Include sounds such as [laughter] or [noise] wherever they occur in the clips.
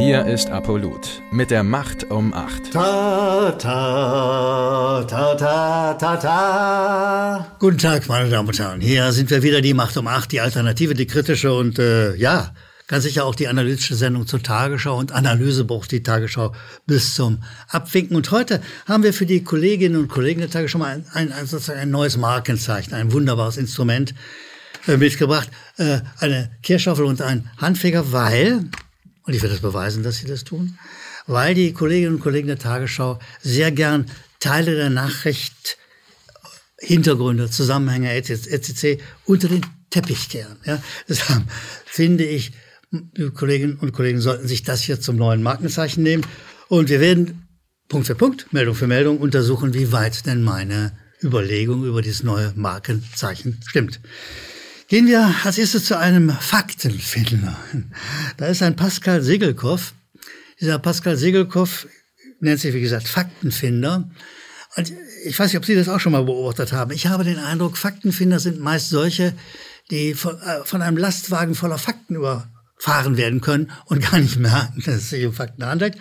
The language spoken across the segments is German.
Hier ist Apollut mit der Macht um 8. Ta, ta, ta, ta, ta, ta. Guten Tag, meine Damen und Herren. Hier sind wir wieder, die Macht um 8, die Alternative, die kritische und äh, ja, ganz sicher auch die analytische Sendung zur Tagesschau und Analyse braucht die Tagesschau bis zum Abwinken. Und heute haben wir für die Kolleginnen und Kollegen der Tagesschau mal ein, ein, ein, sozusagen ein neues Markenzeichen, ein wunderbares Instrument äh, mitgebracht. Äh, eine Kehrschaufel und ein Handfeger, weil und ich werde es beweisen, dass sie das tun, weil die Kolleginnen und Kollegen der Tagesschau sehr gern Teile der Nachricht, Hintergründe, Zusammenhänge etc. unter den Teppich kehren. Ja, deshalb finde ich, die Kolleginnen und Kollegen sollten sich das hier zum neuen Markenzeichen nehmen. Und wir werden Punkt für Punkt, Meldung für Meldung untersuchen, wie weit denn meine Überlegung über dieses neue Markenzeichen stimmt. Gehen wir als erstes zu einem Faktenfinder. Da ist ein Pascal Segelkow. Dieser Pascal Segelkow nennt sich, wie gesagt, Faktenfinder. Und ich weiß nicht, ob Sie das auch schon mal beobachtet haben. Ich habe den Eindruck, Faktenfinder sind meist solche, die von, äh, einem Lastwagen voller Fakten überfahren werden können und gar nicht merken, [laughs] dass es sich um Fakten handelt.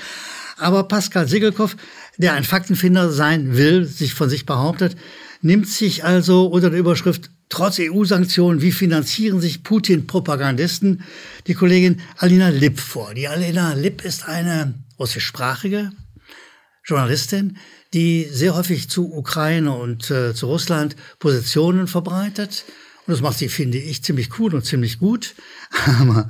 Aber Pascal Segelkow, der ein Faktenfinder sein will, sich von sich behauptet, nimmt sich also unter der Überschrift Trotz EU-Sanktionen, wie finanzieren sich Putin-Propagandisten? Die Kollegin Alina Lipp vor. Die Alina Lipp ist eine russischsprachige Journalistin, die sehr häufig zu Ukraine und äh, zu Russland Positionen verbreitet. Und das macht sie, finde ich, ziemlich cool und ziemlich gut. [laughs] Aber,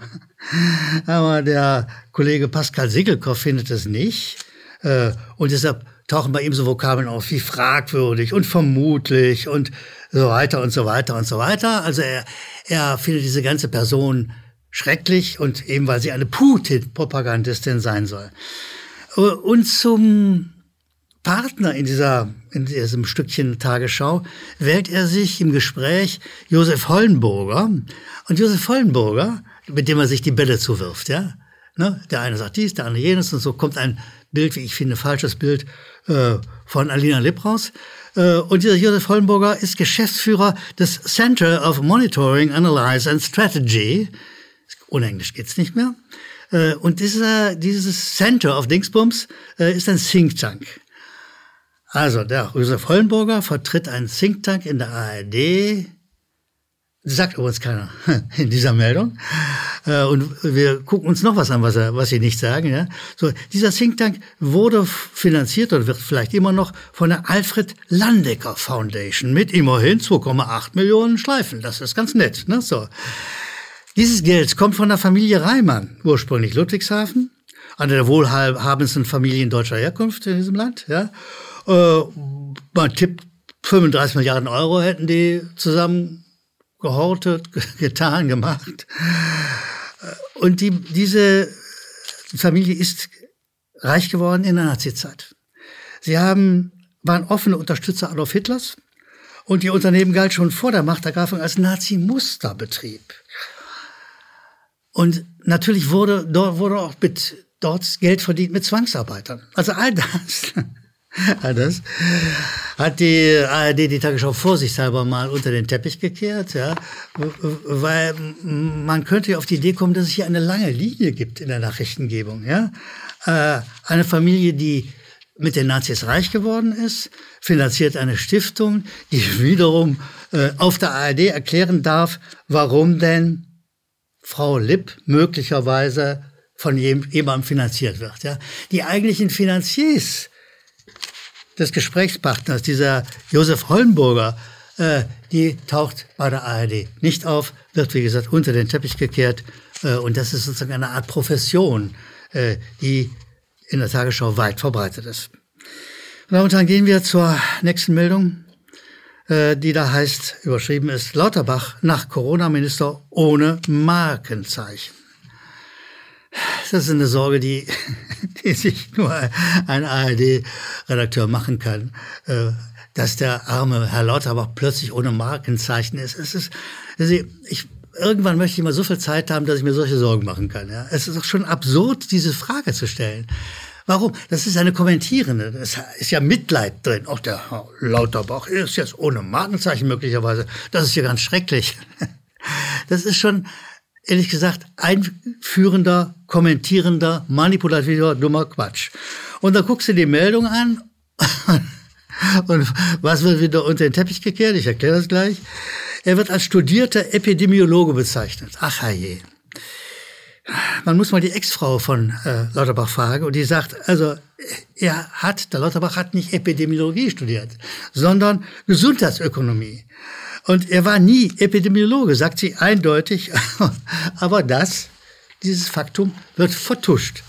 aber der Kollege Pascal Sigelkow findet es nicht. Äh, und deshalb tauchen bei ihm so Vokabeln auf wie fragwürdig und vermutlich und so weiter und so weiter und so weiter. Also er, er findet diese ganze Person schrecklich und eben weil sie eine Putin-Propagandistin sein soll. Und zum Partner in dieser in diesem Stückchen Tagesschau wählt er sich im Gespräch Josef Hollenburger und Josef Hollenburger, mit dem er sich die Bälle zuwirft, ja. Ne? Der eine sagt dies, der andere jenes und so kommt ein Bild, wie ich finde, falsches Bild äh, von Alina Lipp raus. Äh, und dieser Josef Hollenburger ist Geschäftsführer des Center of Monitoring, Analyze and Strategy. Ohne Englisch geht's nicht mehr. Äh, und dieser, dieses Center of Dingsbums äh, ist ein Think Tank. Also, der Josef Hollenburger vertritt einen Think Tank in der ARD, sagt übrigens keiner [laughs] in dieser Meldung. Äh, und wir gucken uns noch was an, was, was sie nicht sagen. Ja? So, dieser Think Tank wurde finanziert oder wird vielleicht immer noch von der Alfred Landecker Foundation mit immerhin 2,8 Millionen Schleifen. Das ist ganz nett. Ne? So. Dieses Geld kommt von der Familie Reimann, ursprünglich Ludwigshafen, eine der wohlhabendsten Familien deutscher Herkunft in diesem Land. Ja? Äh, man tippt 35 Milliarden Euro hätten die zusammen gehortet, getan, gemacht. Und die, diese Familie ist reich geworden in der Nazizeit. Sie haben, waren offene Unterstützer Adolf Hitlers und ihr Unternehmen galt schon vor der Machtergreifung als Nazi-Musterbetrieb. Und natürlich wurde wurde auch mit, dort Geld verdient mit Zwangsarbeitern. Also all das [laughs] das hat die ARD die Tagesschau vorsichtshalber mal unter den Teppich gekehrt, ja, weil man könnte auf die Idee kommen, dass es hier eine lange Linie gibt in der Nachrichtengebung, ja. Äh, eine Familie, die mit den Nazis reich geworden ist, finanziert eine Stiftung, die [laughs] wiederum äh, auf der ARD erklären darf, warum denn Frau Lipp möglicherweise von jemandem finanziert wird. Ja. Die eigentlichen Finanziers des Gesprächspartners, dieser Josef Hollenburger, äh, die taucht bei der ARD nicht auf, wird, wie gesagt, unter den Teppich gekehrt. Äh, und das ist sozusagen eine Art Profession, äh, die in der Tagesschau weit verbreitet ist. Und dann gehen wir zur nächsten Meldung, äh, die da heißt, überschrieben ist, Lauterbach nach Corona-Minister ohne Markenzeichen. Das ist eine Sorge, die, [laughs] die sich nur ein ARD-Redakteur machen kann. Äh, dass der arme Herr Lauterbach plötzlich ohne Markenzeichen ist. Es ist, ich, irgendwann möchte ich mal so viel Zeit haben, dass ich mir solche Sorgen machen kann. Ja? Es ist doch schon absurd, diese Frage zu stellen. Warum? Das ist eine kommentierende. Es ist ja Mitleid drin. Auch der Herr Lauterbach ist jetzt ohne Markenzeichen möglicherweise. Das ist ja ganz schrecklich. [laughs] Das ist schon ehrlich gesagt einführender, kommentierender, manipulativer, dummer Quatsch. Und dann guckst du die Meldung an [laughs] und was wird wieder unter den Teppich gekehrt? Ich erkläre das gleich. Er wird als studierter Epidemiologe bezeichnet. Ach je. Man muss mal die Ex-Frau von äh, Lauterbach fragen und die sagt, also er hat, der Lauterbach hat nicht Epidemiologie studiert, sondern Gesundheitsökonomie. Und er war nie Epidemiologe, sagt sie eindeutig. [laughs] Aber das, dieses Faktum wird vertuscht,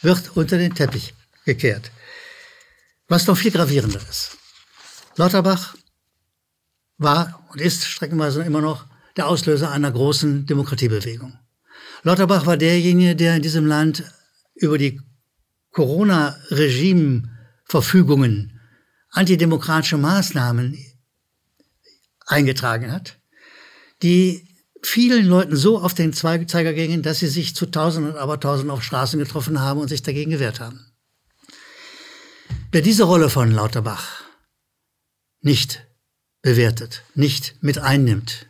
wird unter den Teppich gekehrt. Was noch viel gravierender ist. Lauterbach war und ist streckenweise immer noch der Auslöser einer großen Demokratiebewegung. Lauterbach war derjenige, der in diesem Land über die Corona-Regime-Verfügungen, antidemokratische Maßnahmen eingetragen hat, die vielen Leuten so auf den Zeiger gingen, dass sie sich zu Tausenden und Abertausenden auf Straßen getroffen haben und sich dagegen gewehrt haben. Wer diese Rolle von Lauterbach nicht bewertet, nicht mit einnimmt,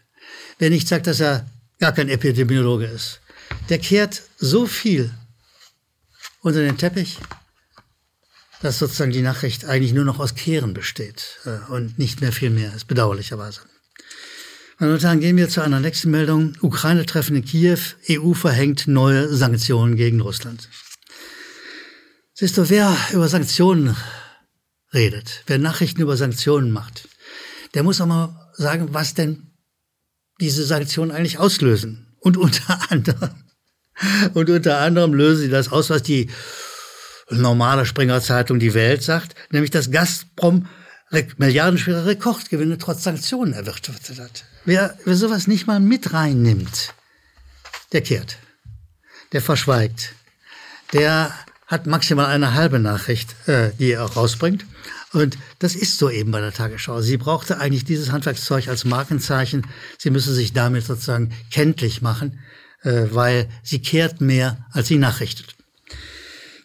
wer nicht sagt, dass er gar kein Epidemiologe ist, der kehrt so viel unter den Teppich, dass sozusagen die Nachricht eigentlich nur noch aus Kehren besteht äh, und nicht mehr viel mehr ist, bedauerlicherweise. Meine Damen und Herren, gehen wir zu einer nächsten Meldung. Ukraine-Treffen in Kiew. EU verhängt neue Sanktionen gegen Russland. Siehst du, wer über Sanktionen redet, wer Nachrichten über Sanktionen macht, der muss auch mal sagen, was denn diese Sanktionen eigentlich auslösen. Und unter [laughs] anderem, und unter anderem lösen sie das aus, was die normale Springer-Zeitung Die Welt sagt, nämlich dass Gazprom milliardenschwere Rekordgewinne trotz Sanktionen erwirtschaftet hat. Wer, wer sowas nicht mal mit reinnimmt, der kehrt, der verschweigt, der hat maximal eine halbe Nachricht, äh, die er auch rausbringt. Und das ist so eben bei der Tagesschau. Sie brauchte eigentlich dieses Handwerkszeug als Markenzeichen. Sie müsse sich damit sozusagen kenntlich machen, äh, weil sie kehrt mehr, als sie nachrichtet.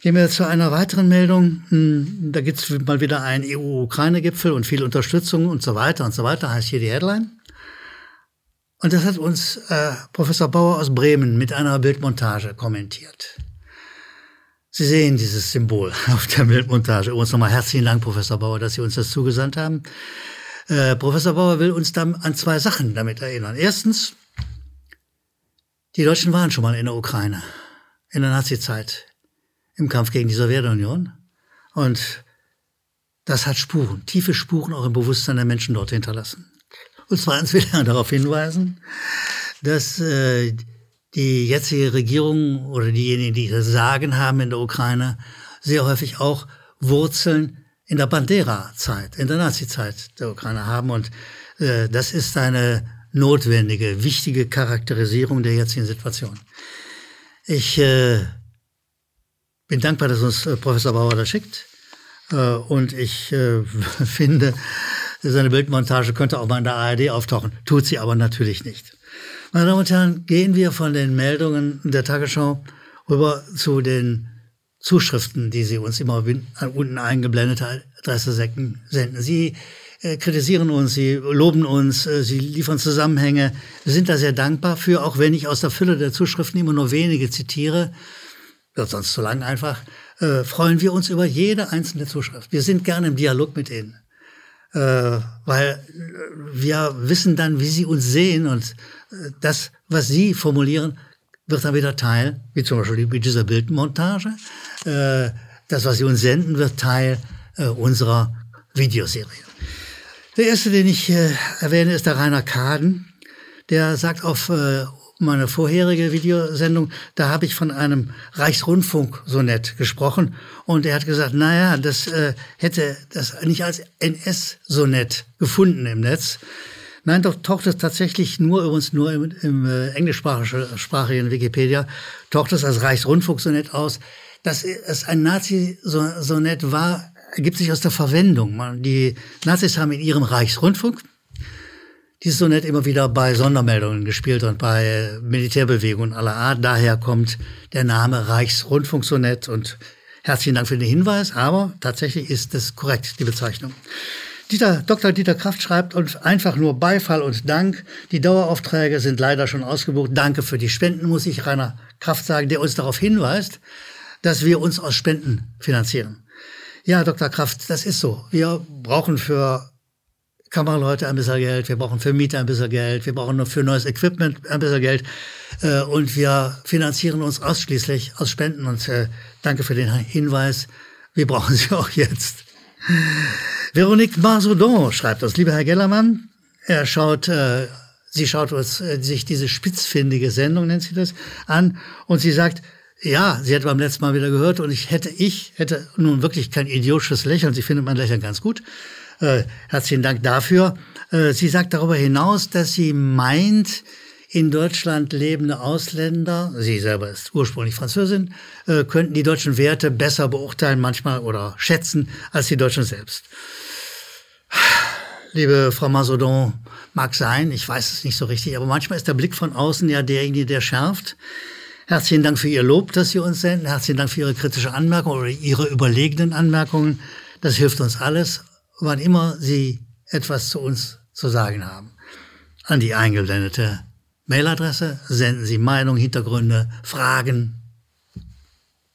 Gehen wir zu einer weiteren Meldung. Hm, da gibt es mal wieder einen EU-Ukraine-Gipfel und viel Unterstützung und so weiter und so weiter, heißt hier die Headline. Und das hat uns äh, Professor Bauer aus Bremen mit einer Bildmontage kommentiert. Sie sehen dieses Symbol [laughs] auf der Bildmontage. Uns nochmal herzlichen Dank, Professor Bauer, dass Sie uns das zugesandt haben. Äh, Professor Bauer will uns dann an zwei Sachen damit erinnern. Erstens, die Deutschen waren schon mal in der Ukraine, in der Nazizeit, im Kampf gegen die Sowjetunion. Und das hat Spuren, tiefe Spuren auch im Bewusstsein der Menschen dort hinterlassen. Und zweitens will er [laughs] darauf hinweisen, dass äh, die jetzige Regierung oder diejenigen, die das Sagen haben in der Ukraine, sehr häufig auch Wurzeln in der Bandera-Zeit, in der Nazi-Zeit der Ukraine haben. Und äh, das ist eine notwendige, wichtige Charakterisierung der jetzigen Situation. Ich äh, bin dankbar, dass uns äh, Professor Bauer das schickt. Äh, und ich äh, [laughs] finde, seine Bildmontage könnte auch mal in der ARD auftauchen. Tut sie aber natürlich nicht. Meine Damen und Herren, gehen wir von den Meldungen der Tagesschau rüber zu den Zuschriften, die Sie uns immer unten eingeblendete Adresse senden. Sie kritisieren uns, Sie loben uns, Sie liefern Zusammenhänge. Wir sind da sehr dankbar für, auch wenn ich aus der Fülle der Zuschriften immer nur wenige zitiere, wird sonst zu lang einfach, äh, freuen wir uns über jede einzelne Zuschrift. Wir sind gerne im Dialog mit Ihnen, äh, weil wir wissen dann, wie Sie uns sehen und das, was Sie formulieren, wird dann wieder Teil, wie zum Beispiel mit dieser Bildmontage. Äh, das, was Sie uns senden, wird Teil äh, unserer Videoserie. Der erste, den ich äh, erwähne, ist der Rainer Kaden. Der sagt auf meine vorherige Videosendung, da habe ich von einem Reichsrundfunk-Sonett gesprochen und er hat gesagt, naja, das äh, hätte das nicht als NS-Sonett gefunden im Netz. Nein, doch taucht es tatsächlich nur übrigens nur im, im äh, englischsprachigen Wikipedia, taucht es als Reichsrundfunksonett aus. Dass es ein Nazi-Sonett war, ergibt sich aus der Verwendung. Die Nazis haben in ihrem Reichsrundfunk dieses Sonett immer wieder bei Sondermeldungen gespielt und bei Militärbewegungen aller Art. Daher kommt der Name Reichsrundfunksonett und herzlichen Dank für den Hinweis, aber tatsächlich ist es korrekt, die Bezeichnung. Dieter, Dr. Dieter Kraft schreibt uns einfach nur Beifall und Dank. Die Daueraufträge sind leider schon ausgebucht. Danke für die Spenden, muss ich Rainer Kraft sagen, der uns darauf hinweist, dass wir uns aus Spenden finanzieren. Ja, Dr. Kraft, das ist so. Wir brauchen für Kameraleute ein bisschen Geld, wir brauchen für Mieter ein bisschen Geld, wir brauchen für neues Equipment ein bisschen Geld äh, und wir finanzieren uns ausschließlich aus Spenden und äh, danke für den Hinweis. Wir brauchen [laughs] sie auch jetzt. Veronique Marsodon schreibt uns, lieber Herr Gellermann, er schaut, äh, sie schaut uns, äh, sich diese spitzfindige Sendung, nennt sie das, an und sie sagt, ja, sie hat beim letzten Mal wieder gehört und ich hätte, ich hätte nun wirklich kein idiotisches Lächeln, sie findet mein Lächeln ganz gut. Äh, herzlichen Dank dafür. Äh, sie sagt darüber hinaus, dass sie meint, in Deutschland lebende Ausländer, sie selber ist ursprünglich Französin, äh, könnten die deutschen Werte besser beurteilen manchmal oder schätzen als die Deutschen selbst. Liebe Frau Masodon, mag sein, ich weiß es nicht so richtig, aber manchmal ist der Blick von außen ja derjenige, der schärft. Herzlichen Dank für Ihr Lob, das Sie uns senden. Herzlichen Dank für Ihre kritische Anmerkung oder Ihre überlegenen Anmerkungen. Das hilft uns alles, wann immer Sie etwas zu uns zu sagen haben. An die eingeblendete Mailadresse senden Sie Meinung, Hintergründe, Fragen,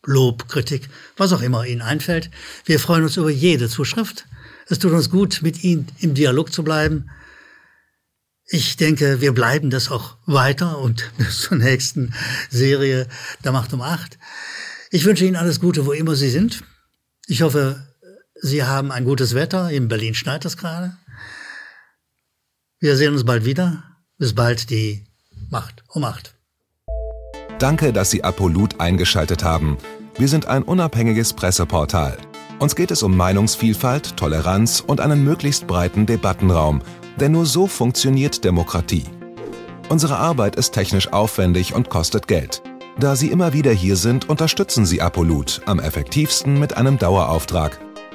Lob, Kritik, was auch immer Ihnen einfällt. Wir freuen uns über jede Zuschrift. Es tut uns gut, mit Ihnen im Dialog zu bleiben. Ich denke, wir bleiben das auch weiter und [laughs] bis zur nächsten Serie der Macht um acht. Ich wünsche Ihnen alles Gute, wo immer Sie sind. Ich hoffe, Sie haben ein gutes Wetter. In Berlin schneit es gerade. Wir sehen uns bald wieder. Bis bald, die Macht um Macht. Danke, dass Sie Apolut eingeschaltet haben. Wir sind ein unabhängiges Presseportal. Uns geht es um Meinungsvielfalt, Toleranz und einen möglichst breiten Debattenraum, denn nur so funktioniert Demokratie. Unsere Arbeit ist technisch aufwendig und kostet Geld. Da Sie immer wieder hier sind, unterstützen Sie Apolut am effektivsten mit einem Dauerauftrag.